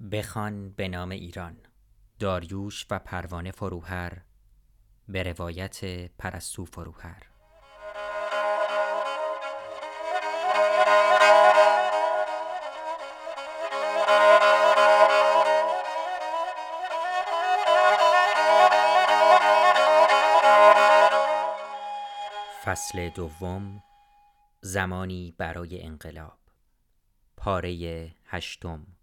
بخوان به نام ایران. داریوش و پروانه فروهر به روایت پرستو فروهر. فصل دوم زمانی برای انقلاب. پاره هشتم.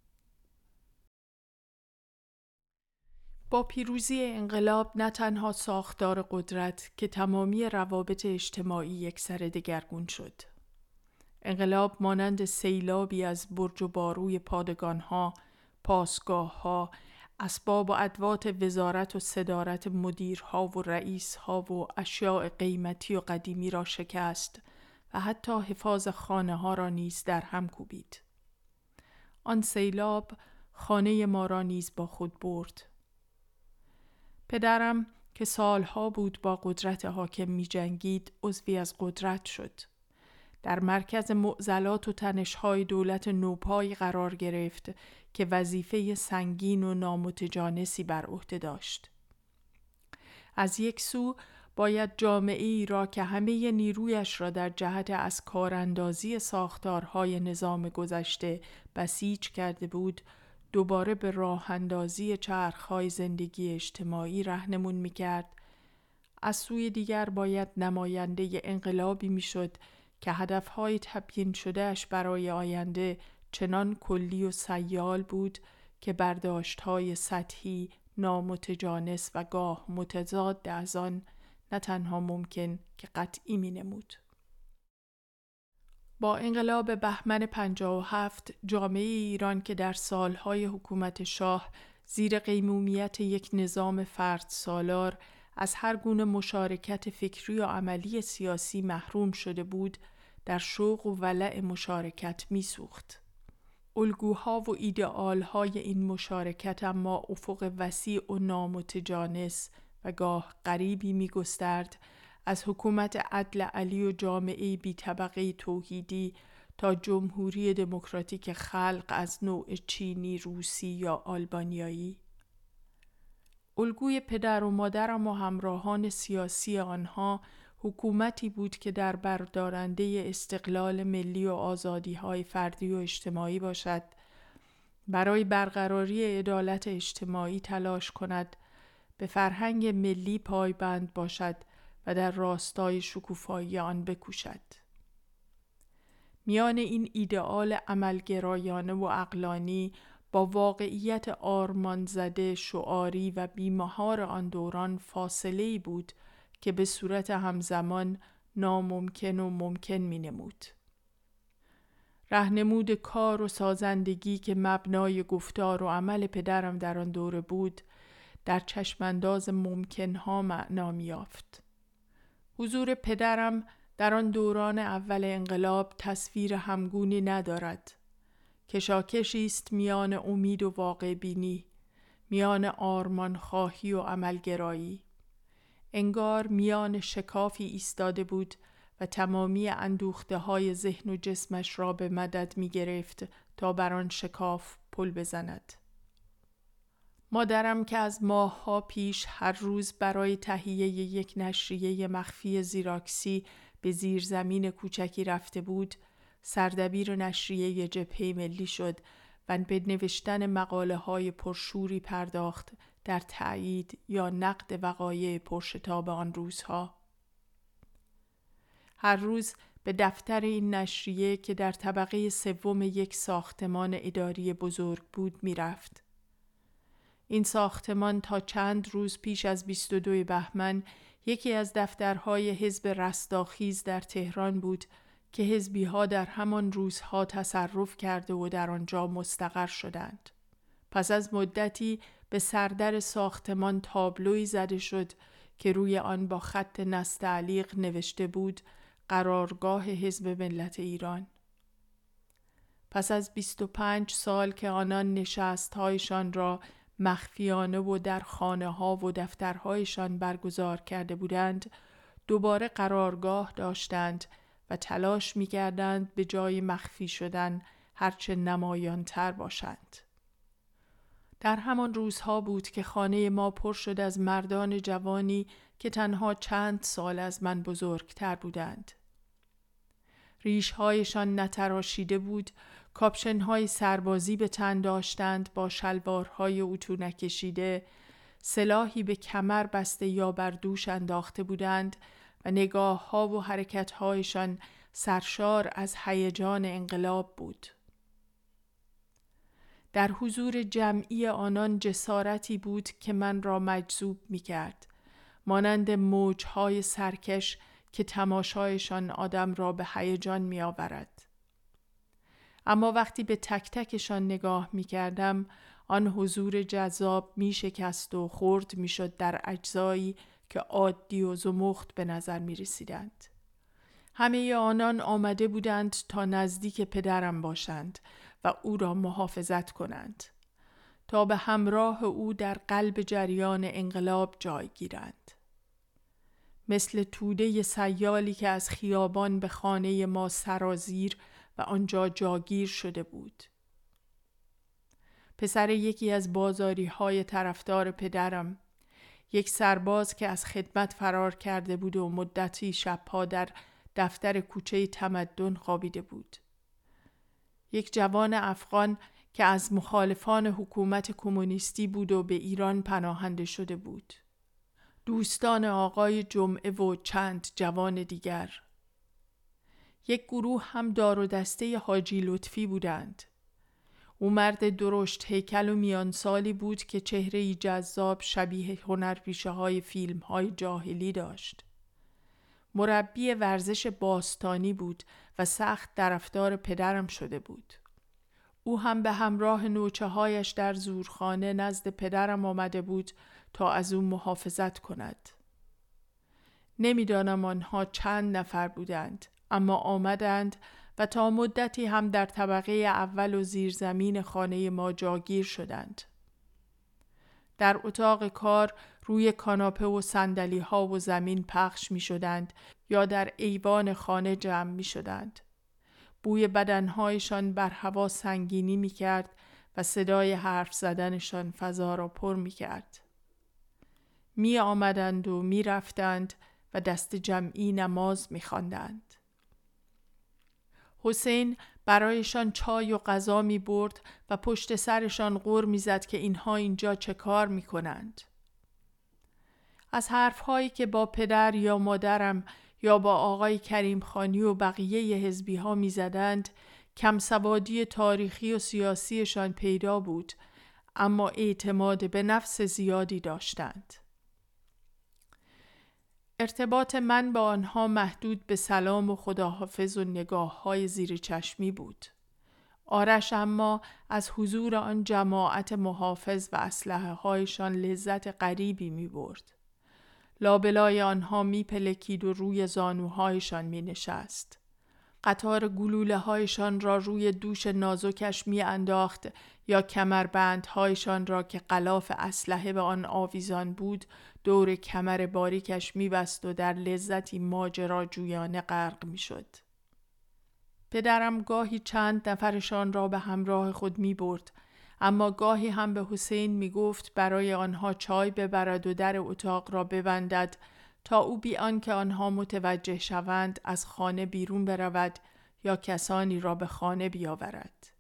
پیروزی انقلاب نه تنها ساختار قدرت که تمامی روابط اجتماعی یک سر دگرگون شد. انقلاب مانند سیلابی از برج و باروی پادگانها، پاسگاهها، اسباب و ادوات وزارت و صدارت مدیرها و رئیسها و اشیاء قیمتی و قدیمی را شکست و حتی حفاظ خانه ها را نیز در هم کوبید. آن سیلاب خانه ما را نیز با خود برد. پدرم که سالها بود با قدرت حاکم می جنگید عضوی از قدرت شد. در مرکز معضلات و تنشهای دولت نوپایی قرار گرفت که وظیفه سنگین و نامتجانسی بر عهده داشت. از یک سو باید جامعه ای را که همه نیرویش را در جهت از کاراندازی ساختارهای نظام گذشته بسیج کرده بود دوباره به راه اندازی چرخهای زندگی اجتماعی رهنمون می کرد. از سوی دیگر باید نماینده انقلابی می شد که هدفهای تبیین شدهش برای آینده چنان کلی و سیال بود که برداشتهای سطحی نامتجانس و گاه متضاد از آن نه تنها ممکن که قطعی می نمود. با انقلاب بهمن 57 جامعه ایران که در سالهای حکومت شاه زیر قیمومیت یک نظام فرد سالار از هر گونه مشارکت فکری و عملی سیاسی محروم شده بود در شوق و ولع مشارکت میسوخت. الگوها و ایدئالهای این مشارکت اما افق وسیع و نامتجانس و گاه غریبی می گسترد از حکومت عدل علی و جامعه بی طبقه توحیدی تا جمهوری دموکراتیک خلق از نوع چینی، روسی یا آلبانیایی. الگوی پدر و مادرم و همراهان سیاسی آنها حکومتی بود که در بردارنده استقلال ملی و آزادی های فردی و اجتماعی باشد برای برقراری عدالت اجتماعی تلاش کند به فرهنگ ملی پایبند باشد و در راستای شکوفایی آن بکوشد. میان این ایدئال عملگرایانه و اقلانی با واقعیت آرمان زده شعاری و بیمهار آن دوران فاصله بود که به صورت همزمان ناممکن و ممکن می نمود. رهنمود کار و سازندگی که مبنای گفتار و عمل پدرم در آن دوره بود در چشمانداز ممکنها معنا میافت. حضور پدرم در آن دوران اول انقلاب تصویر همگونی ندارد. کشاکشی است میان امید و واقع بینی، میان آرمان خواهی و عملگرایی. انگار میان شکافی ایستاده بود و تمامی اندوخته های ذهن و جسمش را به مدد می گرفت تا بر آن شکاف پل بزند. مادرم که از ماهها پیش هر روز برای تهیه یک نشریه مخفی زیراکسی به زیرزمین کوچکی رفته بود سردبیر نشریه جبهه ملی شد و به نوشتن مقاله های پرشوری پرداخت در تایید یا نقد وقایع پرشتاب آن روزها. هر روز به دفتر این نشریه که در طبقه سوم یک ساختمان اداری بزرگ بود می‌رفت. این ساختمان تا چند روز پیش از 22 بهمن یکی از دفترهای حزب رستاخیز در تهران بود که حزبی ها در همان روزها تصرف کرده و در آنجا مستقر شدند. پس از مدتی به سردر ساختمان تابلوی زده شد که روی آن با خط نستعلیق نوشته بود قرارگاه حزب ملت ایران. پس از 25 سال که آنان نشستهایشان را مخفیانه و در خانه ها و دفترهایشان برگزار کرده بودند دوباره قرارگاه داشتند و تلاش می کردند به جای مخفی شدن هرچه نمایانتر باشند. در همان روزها بود که خانه ما پر شد از مردان جوانی که تنها چند سال از من بزرگتر بودند. ریشهایشان نتراشیده بود، کاپشنهای سربازی به تن داشتند با شلوارهای اتو نکشیده، سلاحی به کمر بسته یا بر دوش انداخته بودند و نگاه ها و حرکت هایشان سرشار از هیجان انقلاب بود. در حضور جمعی آنان جسارتی بود که من را مجذوب می کرد. مانند موجهای سرکش که تماشایشان آدم را به هیجان می آورد. اما وقتی به تک تکشان نگاه می کردم آن حضور جذاب می شکست و خورد می شد در اجزایی که عادی و زمخت به نظر می رسیدند. همه آنان آمده بودند تا نزدیک پدرم باشند و او را محافظت کنند تا به همراه او در قلب جریان انقلاب جای گیرند مثل توده سیالی که از خیابان به خانه ما سرازیر و آنجا جاگیر شده بود پسر یکی از بازاری های طرفدار پدرم یک سرباز که از خدمت فرار کرده بود و مدتی شبها در دفتر کوچه تمدن خوابیده بود. یک جوان افغان که از مخالفان حکومت کمونیستی بود و به ایران پناهنده شده بود. دوستان آقای جمعه و چند جوان دیگر. یک گروه هم دار و دسته حاجی لطفی بودند. او مرد درشت هیکل و میان سالی بود که چهره جذاب شبیه هنرپیشه های فیلم های جاهلی داشت. مربی ورزش باستانی بود و سخت طرفدار پدرم شده بود. او هم به همراه نوچه هایش در زورخانه نزد پدرم آمده بود تا از او محافظت کند. نمی‌دانم آنها چند نفر بودند اما آمدند و تا مدتی هم در طبقه اول و زیرزمین خانه ما جاگیر شدند. در اتاق کار روی کاناپه و سندلی ها و زمین پخش می شدند یا در ایوان خانه جمع می شدند. بوی بدنهایشان بر هوا سنگینی می کرد و صدای حرف زدنشان فضا را پر می کرد. می آمدند و می رفتند و دست جمعی نماز می خواندند. حسین برایشان چای و غذا می برد و پشت سرشان غور می زد که اینها اینجا چه کار می کنند. از حرفهایی که با پدر یا مادرم یا با آقای کریم خانی و بقیه حزبی ها می زدند کم سوادی تاریخی و سیاسیشان پیدا بود اما اعتماد به نفس زیادی داشتند. ارتباط من با آنها محدود به سلام و خداحافظ و نگاه های زیر چشمی بود. آرش اما از حضور آن جماعت محافظ و اسلحه هایشان لذت غریبی می برد. لابلای آنها می پلکید و روی زانوهایشان می نشست. قطار گلوله هایشان را روی دوش نازکش می انداخت یا کمربندهایشان را که قلاف اسلحه به آن آویزان بود دور کمر باریکش میبست و در لذتی ماجراجویانه غرق می‌شد. پدرم گاهی چند نفرشان را به همراه خود می برد اما گاهی هم به حسین می گفت برای آنها چای ببرد و در اتاق را ببندد تا او بی آنکه آنها متوجه شوند از خانه بیرون برود یا کسانی را به خانه بیاورد.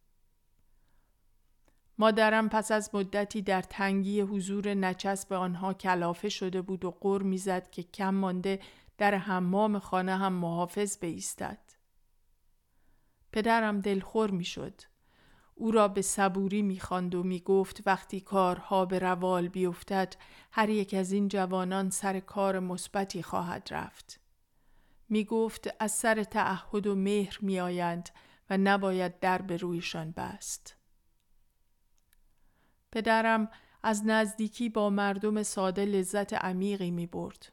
مادرم پس از مدتی در تنگی حضور نچسب آنها کلافه شده بود و قر می‌زد که کم مانده در حمام خانه هم محافظ بایستد. پدرم دلخور می‌شد. او را به صبوری می‌خواند و می‌گفت وقتی کارها به روال بیفتد هر یک از این جوانان سر کار مثبتی خواهد رفت. می‌گفت از سر تعهد و مهر میآیند و نباید در به رویشان بست. پدرم از نزدیکی با مردم ساده لذت عمیقی می برد.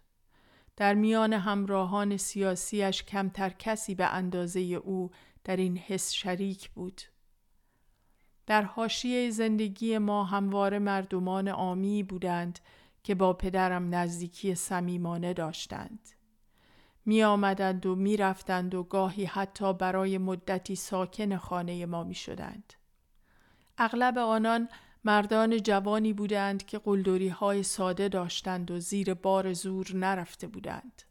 در میان همراهان سیاسیش کمتر کسی به اندازه او در این حس شریک بود. در حاشیه زندگی ما همواره مردمان آمی بودند که با پدرم نزدیکی صمیمانه داشتند. می آمدند و می رفتند و گاهی حتی برای مدتی ساکن خانه ما می شدند. اغلب آنان مردان جوانی بودند که قلدری های ساده داشتند و زیر بار زور نرفته بودند.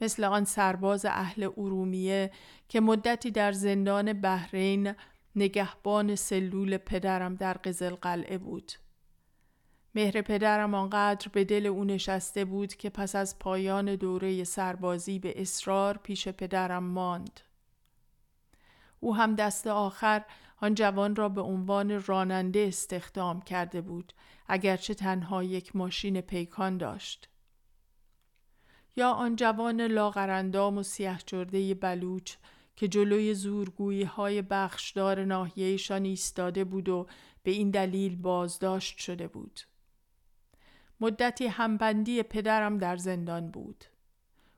مثل آن سرباز اهل ارومیه که مدتی در زندان بحرین نگهبان سلول پدرم در قزل قلعه بود. مهر پدرم آنقدر به دل او نشسته بود که پس از پایان دوره سربازی به اصرار پیش پدرم ماند. او هم دست آخر آن جوان را به عنوان راننده استخدام کرده بود اگرچه تنها یک ماشین پیکان داشت. یا آن جوان لاغرندام و جرده بلوچ که جلوی زورگویی های بخشدار ناحیهشان ایستاده بود و به این دلیل بازداشت شده بود. مدتی همبندی پدرم در زندان بود.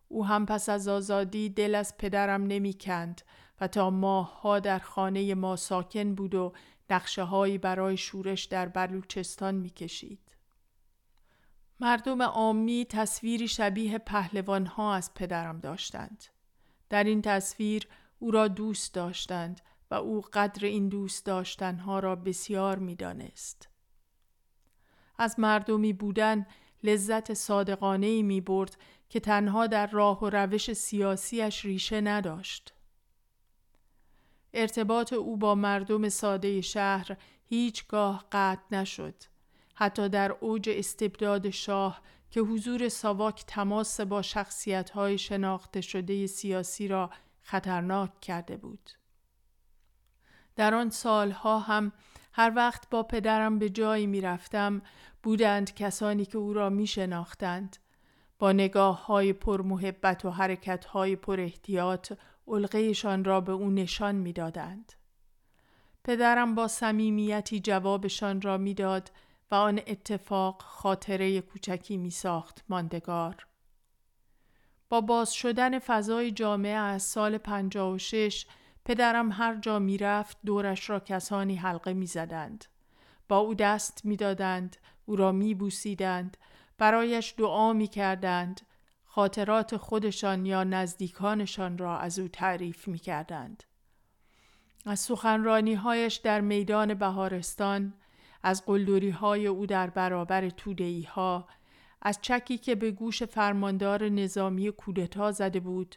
او هم پس از آزادی دل از پدرم نمی کند و تا ماهها در خانه ما ساکن بود و نقشه هایی برای شورش در بلوچستان می کشید. مردم عامی تصویری شبیه پهلوان ها از پدرم داشتند. در این تصویر او را دوست داشتند و او قدر این دوست داشتنها را بسیار می دانست. از مردمی بودن لذت صادقانه می برد که تنها در راه و روش سیاسیش ریشه نداشت. ارتباط او با مردم ساده شهر هیچگاه قطع نشد. حتی در اوج استبداد شاه که حضور ساواک تماس با شخصیت های شناخته شده سیاسی را خطرناک کرده بود. در آن سالها هم هر وقت با پدرم به جایی می رفتم بودند کسانی که او را می شناختند. با نگاه های پر محبت و حرکت های پر احتیاط علقهشان را به او نشان می دادند. پدرم با صمیمیتی جوابشان را می‌داد و آن اتفاق خاطره کوچکی می ساخت ماندگار. با باز شدن فضای جامعه از سال 56 پدرم هر جا می رفت دورش را کسانی حلقه می زدند. با او دست می دادند، او را می بوسیدند، برایش دعا می کردند، خاطرات خودشان یا نزدیکانشان را از او تعریف می کردند. از سخنرانی هایش در میدان بهارستان، از قلدوری های او در برابر تودهی از چکی که به گوش فرماندار نظامی کودتا زده بود،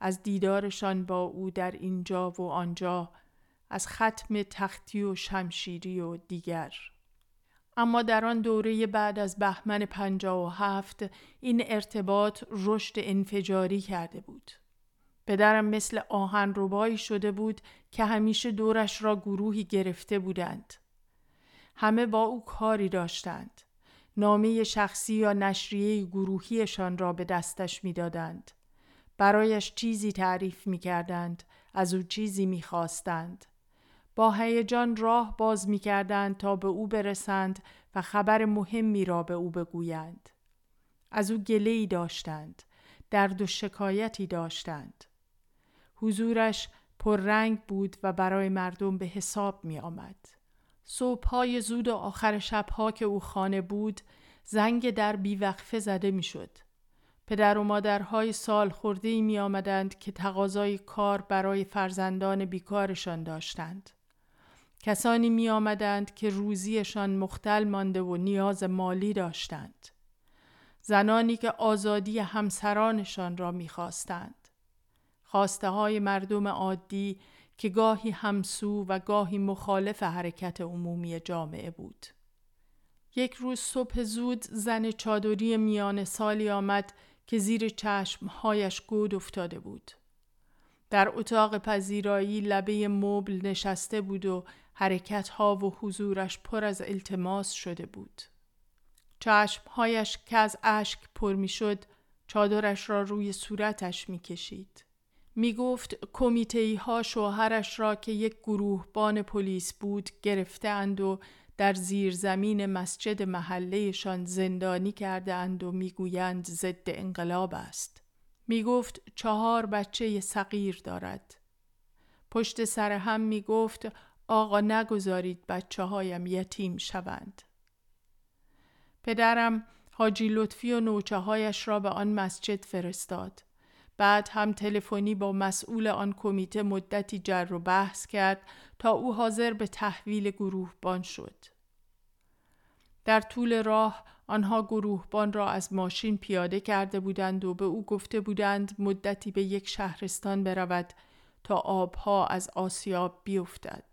از دیدارشان با او در اینجا و آنجا، از ختم تختی و شمشیری و دیگر. اما در آن دوره بعد از بهمن پنجا و هفت این ارتباط رشد انفجاری کرده بود. پدرم مثل آهن روبایی شده بود که همیشه دورش را گروهی گرفته بودند. همه با او کاری داشتند. نامه شخصی یا نشریه گروهیشان را به دستش می‌دادند. برایش چیزی تعریف می کردند. از او چیزی می خواستند. با هیجان راه باز می کردند تا به او برسند و خبر مهمی را به او بگویند. از او گله داشتند. درد و شکایتی داشتند. حضورش پررنگ بود و برای مردم به حساب می آمد. صبحهای زود و آخر شبها که او خانه بود زنگ در بیوقفه زده می شد. پدر و مادرهای سال خورده می آمدند که تقاضای کار برای فرزندان بیکارشان داشتند. کسانی می آمدند که روزیشان مختل مانده و نیاز مالی داشتند. زنانی که آزادی همسرانشان را می خواستند. خواسته های مردم عادی که گاهی همسو و گاهی مخالف حرکت عمومی جامعه بود. یک روز صبح زود زن چادری میان سالی آمد که زیر چشمهایش گود افتاده بود. در اتاق پذیرایی لبه مبل نشسته بود و حرکت ها و حضورش پر از التماس شده بود. چشمهایش که از اشک پر می شد چادرش را روی صورتش می کشید. می گفت کمیتهی ها شوهرش را که یک گروهبان پلیس بود گرفته اند و در زیر زمین مسجد محلهشان زندانی کرده اند و می‌گویند ضد انقلاب است. می گفت چهار بچه صغیر دارد. پشت سر هم می گفت آقا نگذارید بچه هایم یتیم شوند. پدرم حاجی لطفی و نوچه هایش را به آن مسجد فرستاد. بعد هم تلفنی با مسئول آن کمیته مدتی جر و بحث کرد تا او حاضر به تحویل گروهبان شد. در طول راه آنها گروهبان را از ماشین پیاده کرده بودند و به او گفته بودند مدتی به یک شهرستان برود تا آبها از آسیاب بیفتد.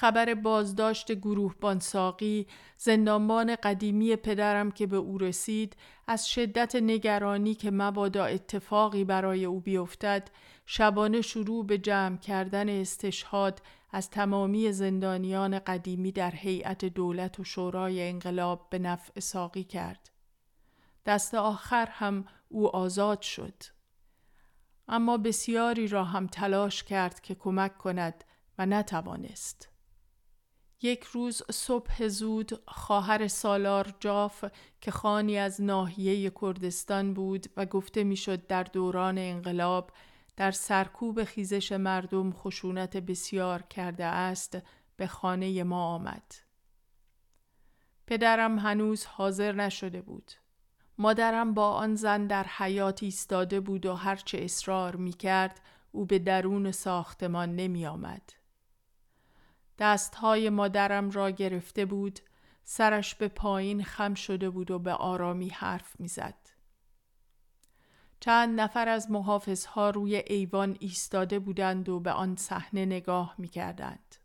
خبر بازداشت گروهبان ساقی زندانبان قدیمی پدرم که به او رسید از شدت نگرانی که مبادا اتفاقی برای او بیفتد شبانه شروع به جمع کردن استشهاد از تمامی زندانیان قدیمی در هیئت دولت و شورای انقلاب به نفع ساقی کرد. دست آخر هم او آزاد شد. اما بسیاری را هم تلاش کرد که کمک کند و نتوانست. یک روز صبح زود خواهر سالار جاف که خانی از ناحیه کردستان بود و گفته می‌شد در دوران انقلاب در سرکوب خیزش مردم خشونت بسیار کرده است به خانه ما آمد. پدرم هنوز حاضر نشده بود. مادرم با آن زن در حیات ایستاده بود و هرچه اصرار می کرد او به درون ساختمان نمی آمد. دستهای مادرم را گرفته بود سرش به پایین خم شده بود و به آرامی حرف می‌زد. چند نفر از محافظها روی ایوان ایستاده بودند و به آن صحنه نگاه می‌کردند.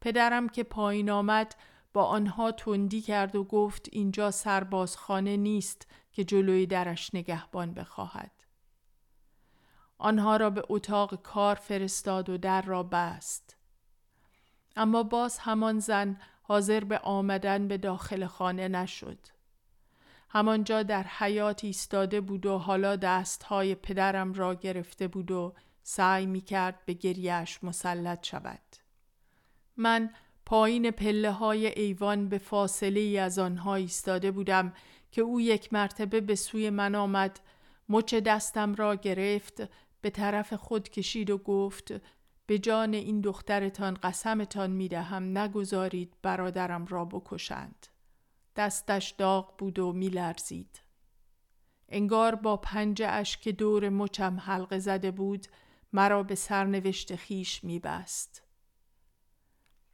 پدرم که پایین آمد با آنها تندی کرد و گفت اینجا سربازخانه نیست که جلوی درش نگهبان بخواهد. آنها را به اتاق کار فرستاد و در را بست. اما باز همان زن حاضر به آمدن به داخل خانه نشد. همانجا در حیات ایستاده بود و حالا دستهای پدرم را گرفته بود و سعی می کرد به گریهش مسلط شود. من پایین پله های ایوان به فاصله ای از آنها ایستاده بودم که او یک مرتبه به سوی من آمد مچ دستم را گرفت به طرف خود کشید و گفت به جان این دخترتان قسمتان می دهم نگذارید برادرم را بکشند. دستش داغ بود و می لرزید. انگار با پنجه اش که دور مچم حلقه زده بود مرا به سرنوشت خیش می بست.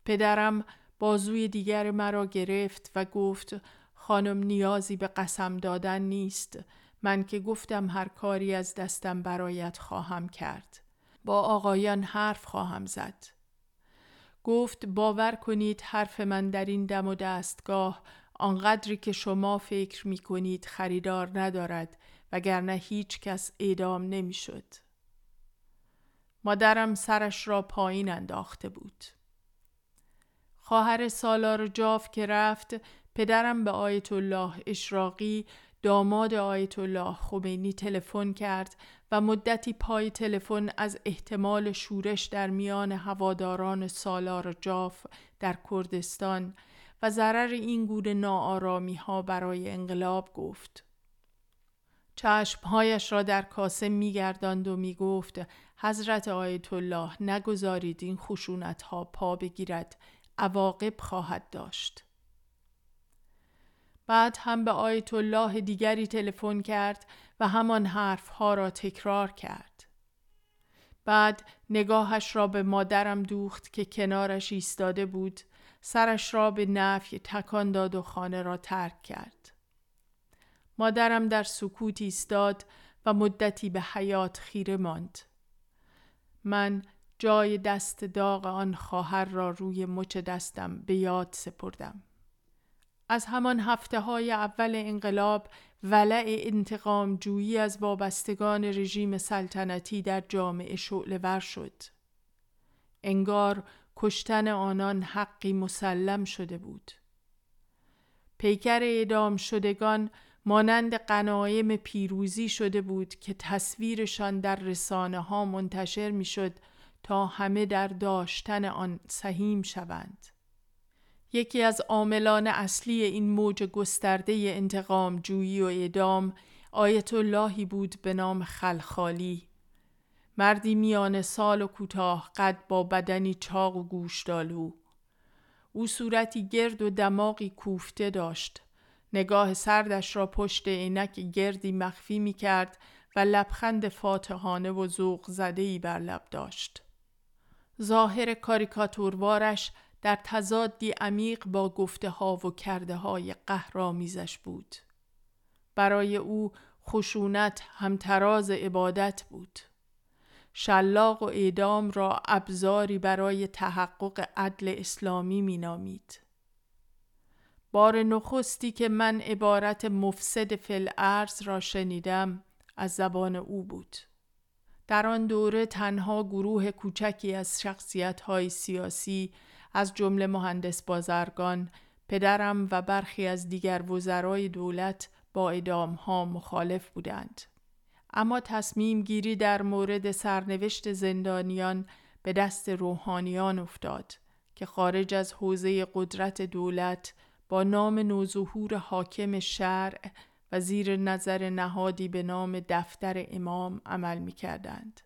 پدرم بازوی دیگر مرا گرفت و گفت خانم نیازی به قسم دادن نیست من که گفتم هر کاری از دستم برایت خواهم کرد. با آقایان حرف خواهم زد. گفت باور کنید حرف من در این دم و دستگاه آنقدری که شما فکر می کنید خریدار ندارد وگرنه هیچ کس اعدام نمی شد. مادرم سرش را پایین انداخته بود. خواهر سالار جاف که رفت پدرم به آیت الله اشراقی داماد آیت الله خمینی تلفن کرد و مدتی پای تلفن از احتمال شورش در میان هواداران سالار جاف در کردستان و ضرر این گونه ناآرامی ها برای انقلاب گفت. چشمهایش را در کاسه میگرداند و می‌گفت حضرت آیت الله نگذارید این خشونت ها پا بگیرد عواقب خواهد داشت. بعد هم به آیت الله دیگری تلفن کرد و همان حرفها را تکرار کرد. بعد نگاهش را به مادرم دوخت که کنارش ایستاده بود سرش را به نفی تکان داد و خانه را ترک کرد. مادرم در سکوت ایستاد و مدتی به حیات خیره ماند. من جای دست داغ آن خواهر را روی مچ دستم به یاد سپردم. از همان هفته های اول انقلاب ولع انتقام جویی از وابستگان رژیم سلطنتی در جامعه شعله ور شد. انگار کشتن آنان حقی مسلم شده بود. پیکر اعدام شدگان مانند قنایم پیروزی شده بود که تصویرشان در رسانه ها منتشر می شد تا همه در داشتن آن سهیم شوند. یکی از عاملان اصلی این موج گسترده انتقام جویی و اعدام آیت اللهی بود به نام خلخالی. مردی میان سال و کوتاه قد با بدنی چاق و گوشدالو. او صورتی گرد و دماغی کوفته داشت. نگاه سردش را پشت عینک گردی مخفی می کرد و لبخند فاتحانه و ذوق زده ای بر لب داشت. ظاهر کاریکاتوروارش در تضادی عمیق با گفته ها و کرده های قهرامیزش بود. برای او خشونت همتراز عبادت بود. شلاق و اعدام را ابزاری برای تحقق عدل اسلامی مینامید. بار نخستی که من عبارت مفسد فل ارز را شنیدم از زبان او بود. در آن دوره تنها گروه کوچکی از شخصیت های سیاسی از جمله مهندس بازرگان، پدرم و برخی از دیگر وزرای دولت با ادام ها مخالف بودند. اما تصمیم گیری در مورد سرنوشت زندانیان به دست روحانیان افتاد که خارج از حوزه قدرت دولت با نام نوظهور حاکم شرع و زیر نظر نهادی به نام دفتر امام عمل می کردند.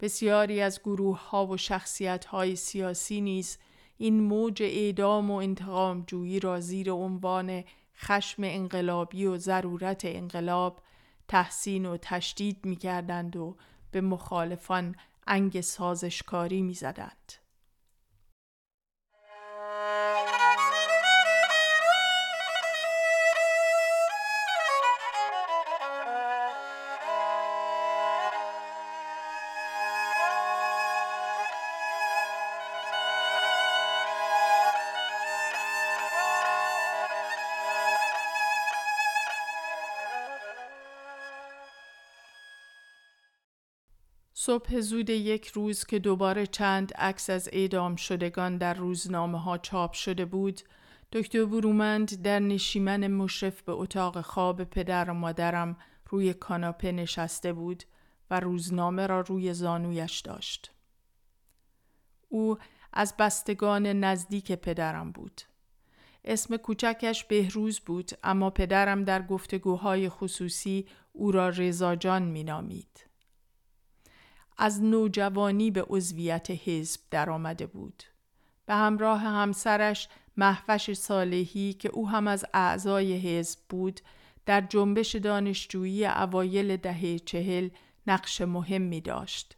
بسیاری از گروه ها و شخصیت های سیاسی نیز این موج اعدام و انتقام جویی را زیر عنوان خشم انقلابی و ضرورت انقلاب تحسین و تشدید می کردند و به مخالفان انگ سازشکاری می زدند. صبح زود یک روز که دوباره چند عکس از اعدام شدگان در روزنامه ها چاپ شده بود، دکتر برومند در نشیمن مشرف به اتاق خواب پدر و مادرم روی کاناپه نشسته بود و روزنامه را روی زانویش داشت. او از بستگان نزدیک پدرم بود. اسم کوچکش بهروز بود اما پدرم در گفتگوهای خصوصی او را رضاجان می نامید. از نوجوانی به عضویت حزب درآمده بود. به همراه همسرش محفش صالحی که او هم از اعضای حزب بود در جنبش دانشجویی اوایل دهه چهل نقش مهمی داشت.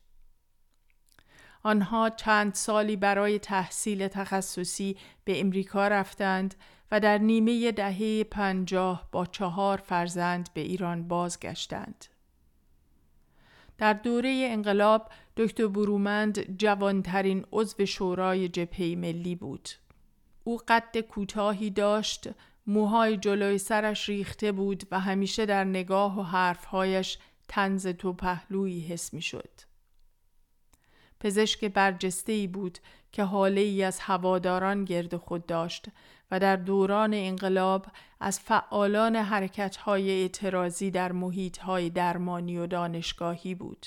آنها چند سالی برای تحصیل تخصصی به امریکا رفتند و در نیمه دهه پنجاه با چهار فرزند به ایران بازگشتند. در دوره انقلاب دکتر برومند جوانترین عضو شورای جبهه ملی بود. او قد کوتاهی داشت، موهای جلوی سرش ریخته بود و همیشه در نگاه و حرفهایش تنز تو پهلویی حس می شد. پزشک برجسته ای بود که حاله ای از هواداران گرد خود داشت و در دوران انقلاب از فعالان حرکت‌های اعتراضی در محیط‌های درمانی و دانشگاهی بود.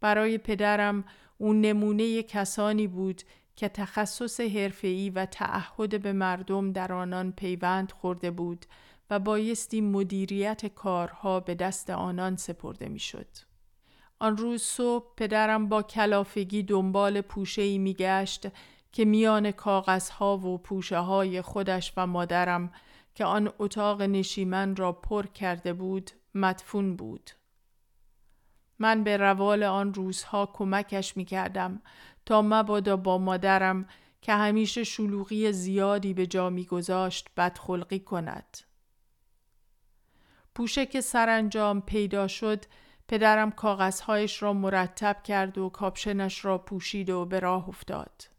برای پدرم اون نمونه کسانی بود که تخصص حرفه‌ای و تعهد به مردم در آنان پیوند خورده بود و بایستی مدیریت کارها به دست آنان سپرده می‌شد. آن روز صبح پدرم با کلافگی دنبال پوشه ای می گشت که میان کاغذها و پوشه های خودش و مادرم که آن اتاق نشیمن را پر کرده بود مدفون بود. من به روال آن روزها کمکش می کردم تا مبادا با مادرم که همیشه شلوغی زیادی به جا می گذاشت بدخلقی کند. پوشه که سرانجام پیدا شد پدرم کاغذهایش را مرتب کرد و کاپشنش را پوشید و به راه افتاد.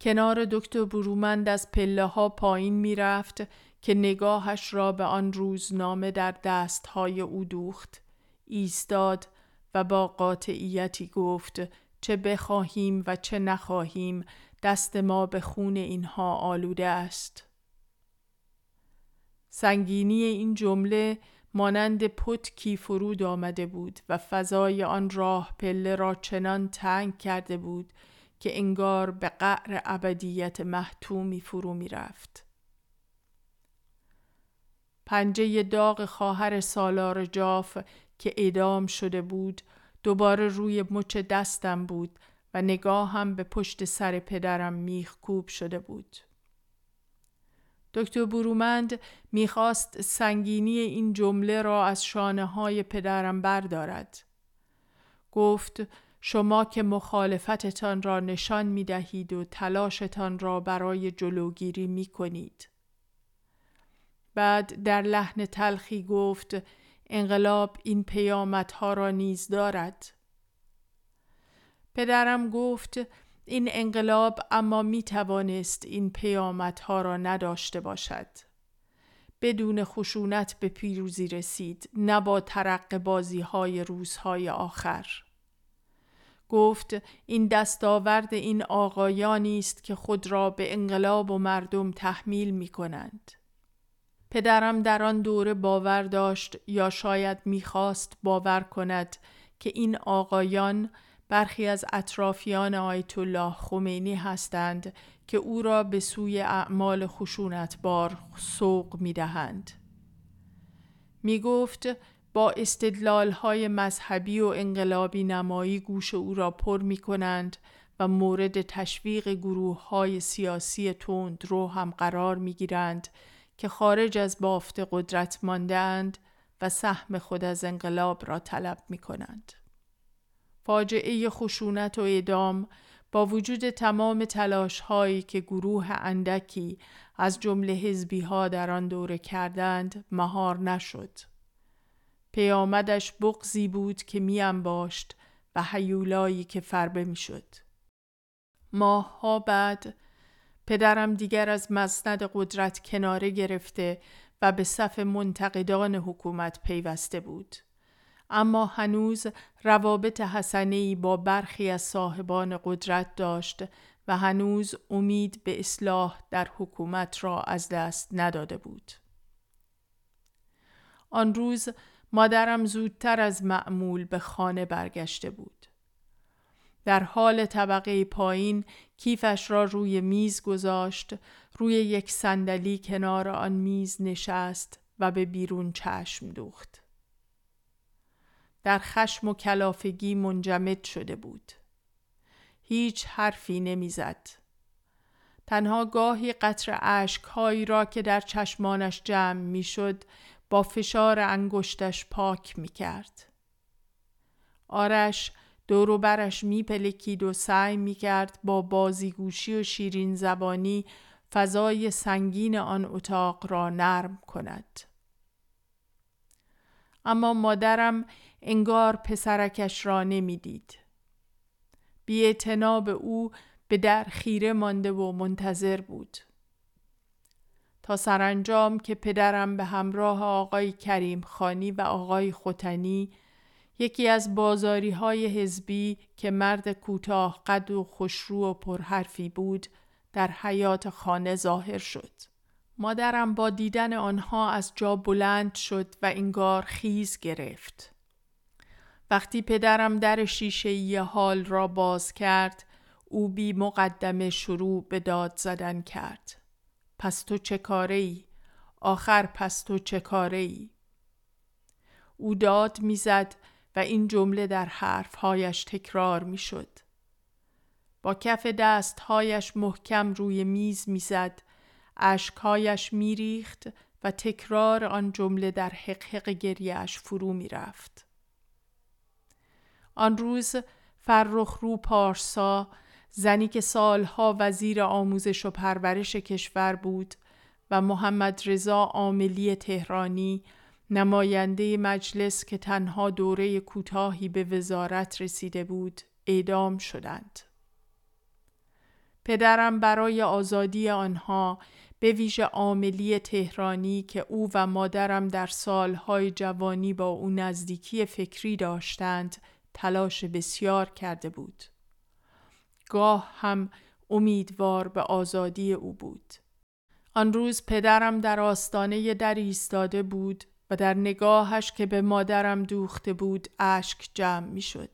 کنار دکتر برومند از پله ها پایین می رفت که نگاهش را به آن روزنامه در دستهای او دوخت. ایستاد و با قاطعیتی گفت چه بخواهیم و چه نخواهیم دست ما به خون اینها آلوده است. سنگینی این جمله مانند پتکی فرود آمده بود و فضای آن راه پله را چنان تنگ کرده بود که انگار به قعر ابدیت محتومی فرو می رفت. پنجه داغ خواهر سالار جاف که اعدام شده بود دوباره روی مچ دستم بود و نگاهم به پشت سر پدرم میخ کوب شده بود. دکتر برومند می‌خواست سنگینی این جمله را از شانه های پدرم بردارد. گفت شما که مخالفتتان را نشان می دهید و تلاشتان را برای جلوگیری می کنید. بعد در لحن تلخی گفت انقلاب این پیامدها را نیز دارد. پدرم گفت این انقلاب اما می توانست این پیامدها را نداشته باشد. بدون خشونت به پیروزی رسید نه با ترق بازی های روزهای آخر. گفت این دستاورد این آقایانی است که خود را به انقلاب و مردم تحمیل می کنند. پدرم در آن دوره باور داشت یا شاید می‌خواست باور کند که این آقایان برخی از اطرافیان آیت الله خمینی هستند که او را به سوی اعمال خشونتبار سوق می دهند. می گفت با استدلال های مذهبی و انقلابی نمایی گوش او را پر می کنند و مورد تشویق گروه های سیاسی تند رو هم قرار می گیرند که خارج از بافت قدرت ماندهاند و سهم خود از انقلاب را طلب می کنند. فاجعه خشونت و اعدام با وجود تمام تلاش هایی که گروه اندکی از جمله حزبی ها در آن دوره کردند مهار نشد. پیامدش بغزی بود که می انباشت و حیولایی که فربه می شد. ماه بعد پدرم دیگر از مسند قدرت کناره گرفته و به صف منتقدان حکومت پیوسته بود. اما هنوز روابط حسنی با برخی از صاحبان قدرت داشت و هنوز امید به اصلاح در حکومت را از دست نداده بود. آن روز مادرم زودتر از معمول به خانه برگشته بود. در حال طبقه پایین کیفش را روی میز گذاشت روی یک صندلی کنار آن میز نشست و به بیرون چشم دوخت. در خشم و کلافگی منجمد شده بود. هیچ حرفی نمی‌زد. تنها گاهی قطر اشکهایی را که در چشمانش جمع می‌شد با فشار انگشتش پاک می کرد. آرش دورو برش می پلکید و سعی می کرد با بازیگوشی و شیرین زبانی فضای سنگین آن اتاق را نرم کند. اما مادرم انگار پسرکش را نمی‌دید. بی او به در خیره مانده و منتظر بود. تا سرانجام که پدرم به همراه آقای کریم خانی و آقای خوتنی یکی از بازاری های حزبی که مرد کوتاه قد و خوشرو و پرحرفی بود در حیات خانه ظاهر شد. مادرم با دیدن آنها از جا بلند شد و انگار خیز گرفت. وقتی پدرم در شیشه حال را باز کرد او بی مقدمه شروع به داد زدن کرد. پس تو چه کاره ای؟ آخر پس تو چه کاره ای؟ او داد می‌زد و این جمله در حرفهایش تکرار می‌شد. با کف دستهایش محکم روی میز می‌زد اشکهایش میریخت و تکرار آن جمله در حقحق گریهش فرو می‌رفت. آن روز فرخ رو پارسا زنی که سالها وزیر آموزش و پرورش کشور بود و محمد رضا عاملی تهرانی نماینده مجلس که تنها دوره کوتاهی به وزارت رسیده بود اعدام شدند. پدرم برای آزادی آنها به ویژه عاملی تهرانی که او و مادرم در سالهای جوانی با او نزدیکی فکری داشتند تلاش بسیار کرده بود. گاه هم امیدوار به آزادی او بود. آن روز پدرم در آستانه در ایستاده بود و در نگاهش که به مادرم دوخته بود اشک جمع می شد.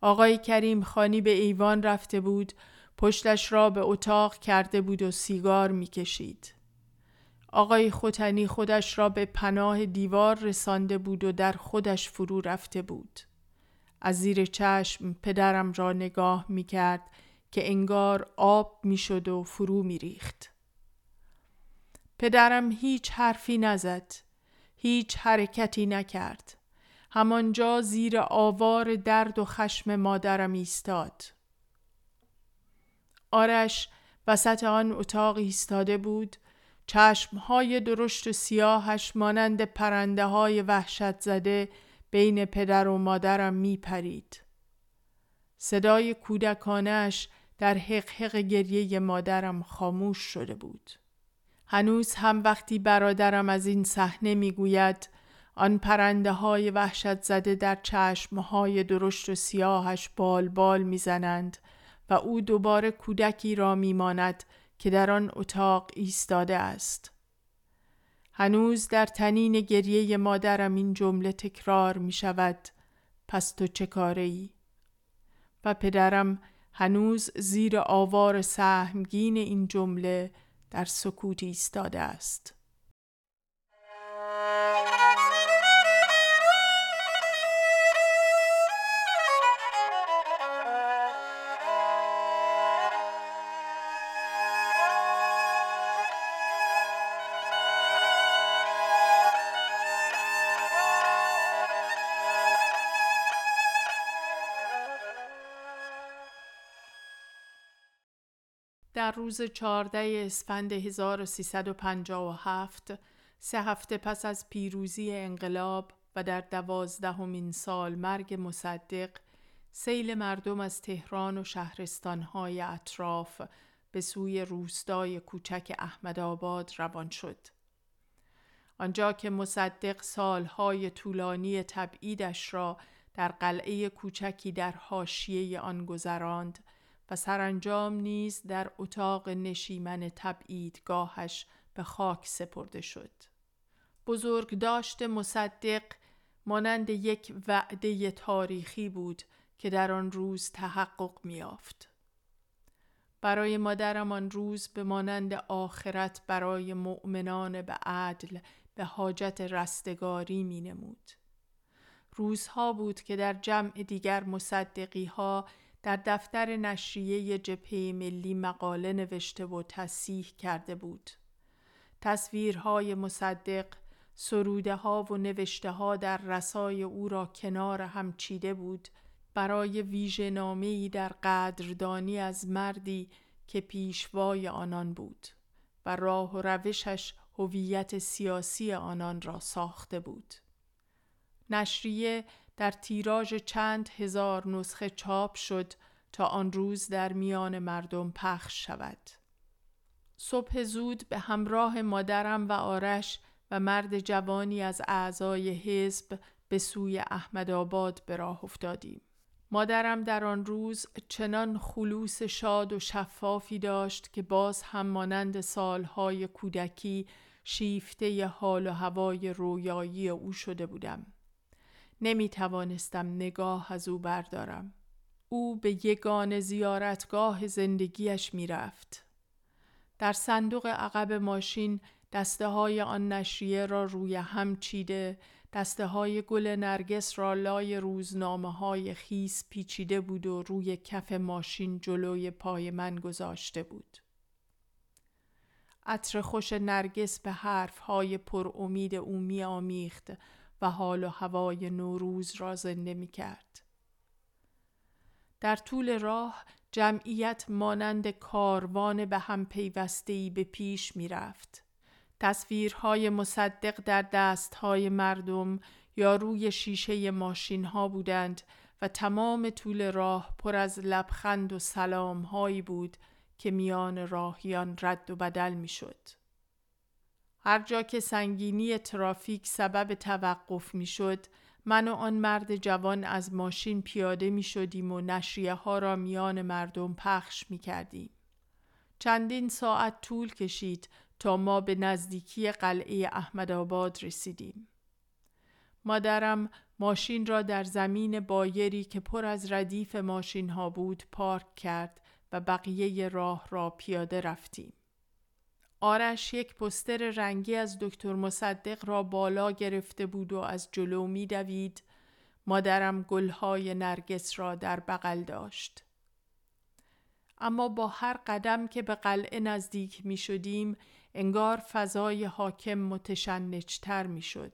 آقای کریم خانی به ایوان رفته بود پشتش را به اتاق کرده بود و سیگار می کشید. آقای خوتنی خودش را به پناه دیوار رسانده بود و در خودش فرو رفته بود. از زیر چشم پدرم را نگاه می کرد که انگار آب می شد و فرو می ریخت. پدرم هیچ حرفی نزد. هیچ حرکتی نکرد. همانجا زیر آوار درد و خشم مادرم ایستاد آرش وسط آن اتاق ایستاده بود چشمهای درشت و سیاهش مانند پرنده های وحشت زده بین پدر و مادرم می پرید. صدای کودکانش در حق گریه مادرم خاموش شده بود. هنوز هم وقتی برادرم از این صحنه می‌گوید آن پرنده های وحشت زده در چشم های درشت و سیاهش بال بال می‌زنند و او دوباره کودکی را میماند که در آن اتاق ایستاده است. هنوز در تنین گریه مادرم این جمله تکرار می شود پس تو چه کاره ای؟ و پدرم هنوز زیر آوار سهمگین این جمله در سکوت ایستاده است. روز 14 اسفند 1357 سه هفته پس از پیروزی انقلاب و در دوازدهمین سال مرگ مصدق سیل مردم از تهران و شهرستانهای اطراف به سوی روستای کوچک احمدآباد روان شد. آنجا که مصدق سالهای طولانی تبعیدش را در قلعه کوچکی در حاشیه آن گذراند و سرانجام نیز در اتاق نشیمن تبعیدگاهش به خاک سپرده شد. بزرگ داشت مصدق مانند یک وعده تاریخی بود که در آن روز تحقق میافت. برای مادرم آن روز به مانند آخرت برای مؤمنان به عدل به حاجت رستگاری می نمود. روزها بود که در جمع دیگر مصدقی ها در دفتر نشریه جبهه ملی مقاله نوشته و تصیح کرده بود. تصویرهای مصدق، سروده ها و نوشته ها در رسای او را کنار هم چیده بود برای ویژه نامی در قدردانی از مردی که پیشوای آنان بود و راه و روشش هویت سیاسی آنان را ساخته بود. نشریه در تیراژ چند هزار نسخه چاپ شد تا آن روز در میان مردم پخش شود. صبح زود به همراه مادرم و آرش و مرد جوانی از اعضای حزب به سوی احمدآباد به راه افتادیم. مادرم در آن روز چنان خلوص شاد و شفافی داشت که باز هم مانند سالهای کودکی شیفته حال و هوای رویایی او شده بودم. نمی توانستم نگاه از او بردارم. او به یگان زیارتگاه زندگیش می رفت. در صندوق عقب ماشین دسته های آن نشریه را روی هم چیده دسته های گل نرگس را لای روزنامه های خیس پیچیده بود و روی کف ماشین جلوی پای من گذاشته بود. عطر خوش نرگس به حرف های پر امید او می آمیخت و حال و هوای نوروز را زنده می کرد. در طول راه جمعیت مانند کاروان به هم پیوستهی به پیش می رفت. تصویرهای مصدق در دستهای مردم یا روی شیشه ماشین ها بودند و تمام طول راه پر از لبخند و سلام هایی بود که میان راهیان رد و بدل می شد. هر جا که سنگینی ترافیک سبب توقف می شد، من و آن مرد جوان از ماشین پیاده می شدیم و نشریه ها را میان مردم پخش می کردیم. چندین ساعت طول کشید تا ما به نزدیکی قلعه احمدآباد رسیدیم. مادرم ماشین را در زمین بایری که پر از ردیف ماشین ها بود پارک کرد و بقیه راه را پیاده رفتیم. آرش یک پستر رنگی از دکتر مصدق را بالا گرفته بود و از جلو می دوید. مادرم گلهای نرگس را در بغل داشت. اما با هر قدم که به قلعه نزدیک می شدیم انگار فضای حاکم متشنجتر می شد.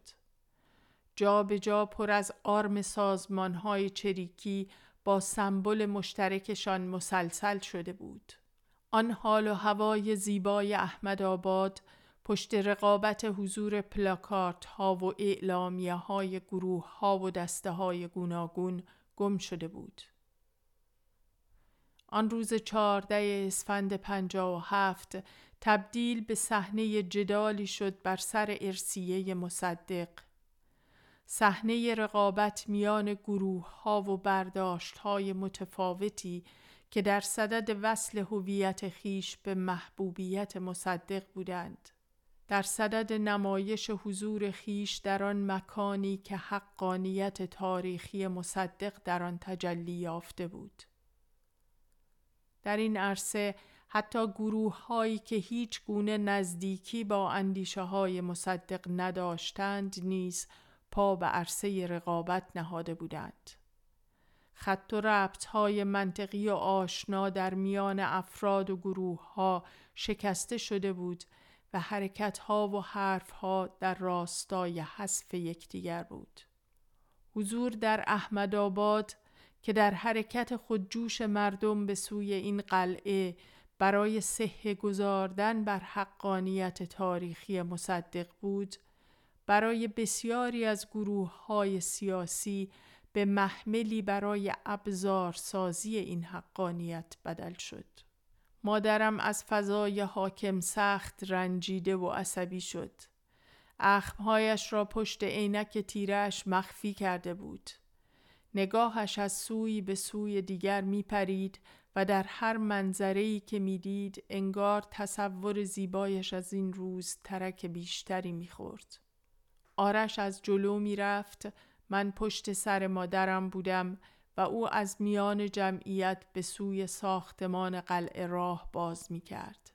جا به جا پر از آرم سازمان های چریکی با سمبل مشترکشان مسلسل شده بود. آن حال و هوای زیبای احمد آباد پشت رقابت حضور پلاکارت ها و اعلامیه های گروه ها و دسته های گوناگون گم شده بود. آن روز چهارده اسفند پنجا و هفت تبدیل به صحنه جدالی شد بر سر ارسیه مصدق. صحنه رقابت میان گروه ها و برداشت های متفاوتی که در صدد وصل هویت خیش به محبوبیت مصدق بودند. در صدد نمایش حضور خیش در آن مکانی که حقانیت تاریخی مصدق در آن تجلی یافته بود. در این عرصه حتی گروه هایی که هیچ گونه نزدیکی با اندیشه های مصدق نداشتند نیز پا به عرصه رقابت نهاده بودند. خط و ربط های منطقی و آشنا در میان افراد و گروه ها شکسته شده بود و حرکت ها و حرف ها در راستای حذف یکدیگر بود. حضور در احمد آباد که در حرکت خودجوش مردم به سوی این قلعه برای صحه گذاردن بر حقانیت تاریخی مصدق بود برای بسیاری از گروه های سیاسی به محملی برای ابزار سازی این حقانیت بدل شد. مادرم از فضای حاکم سخت رنجیده و عصبی شد. اخمهایش را پشت عینک تیرش مخفی کرده بود. نگاهش از سوی به سوی دیگر می پرید و در هر منظری که می‌دید انگار تصور زیبایش از این روز ترک بیشتری می‌خورد. آرش از جلو می‌رفت من پشت سر مادرم بودم و او از میان جمعیت به سوی ساختمان قلعه راه باز می کرد.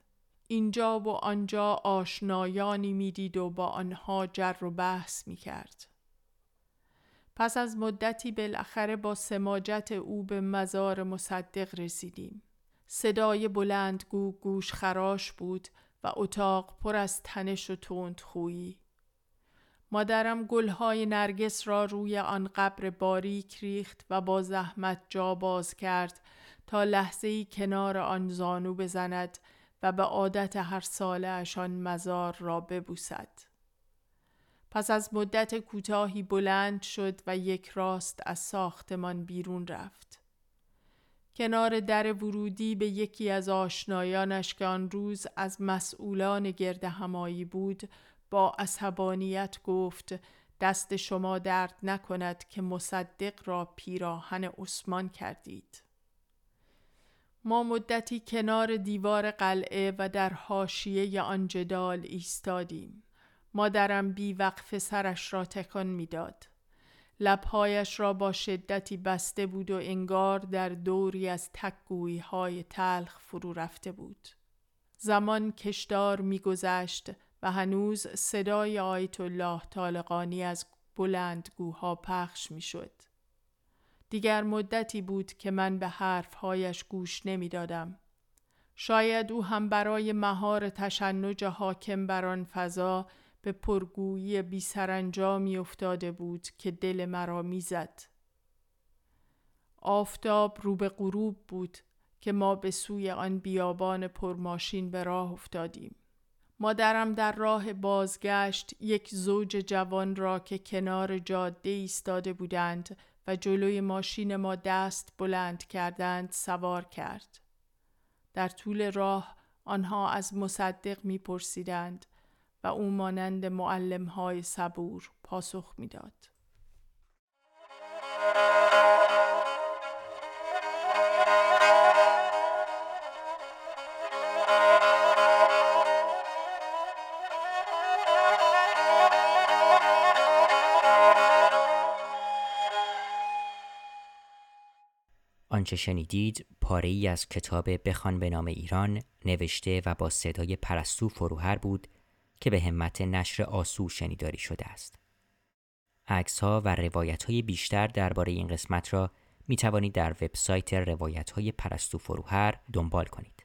اینجا و آنجا آشنایانی می‌دید و با آنها جر و بحث می کرد. پس از مدتی بالاخره با سماجت او به مزار مصدق رسیدیم. صدای بلندگو گوش خراش بود و اتاق پر از تنش و تند خویی. مادرم گلهای نرگس را روی آن قبر باریک ریخت و با زحمت جا باز کرد تا لحظه ای کنار آن زانو بزند و به عادت هر ساله اشان مزار را ببوسد. پس از مدت کوتاهی بلند شد و یک راست از ساختمان بیرون رفت. کنار در ورودی به یکی از آشنایانش که آن روز از مسئولان گرد همایی بود با عصبانیت گفت دست شما درد نکند که مصدق را پیراهن عثمان کردید. ما مدتی کنار دیوار قلعه و در حاشیه آن جدال ایستادیم. مادرم بی وقف سرش را تکان می‌داد. لبهایش را با شدتی بسته بود و انگار در دوری از تکگویی های تلخ فرو رفته بود. زمان کشدار میگذشت و هنوز صدای آیت الله طالقانی از بلندگوها پخش می‌شد. دیگر مدتی بود که من به حرفهایش گوش نمی‌دادم. شاید او هم برای مهار تشنج حاکم بر آن فضا به پرگویی بی سرانجامی افتاده بود که دل مرا می‌زد. آفتاب رو به غروب بود که ما به سوی آن بیابان پرماشین به راه افتادیم. مادرم در راه بازگشت یک زوج جوان را که کنار جاده ایستاده بودند و جلوی ماشین ما دست بلند کردند سوار کرد. در طول راه آنها از مصدق میپرسیدند و او مانند معلم های صبور پاسخ می‌داد. آنچه شنیدید پاره ای از کتاب بخوان به نام ایران نوشته و با صدای پرستو فروهر بود که به همت نشر آسو شنیداری شده است. عکس ها و روایت های بیشتر درباره این قسمت را می توانید در وبسایت روایت های پرستو فروهر دنبال کنید.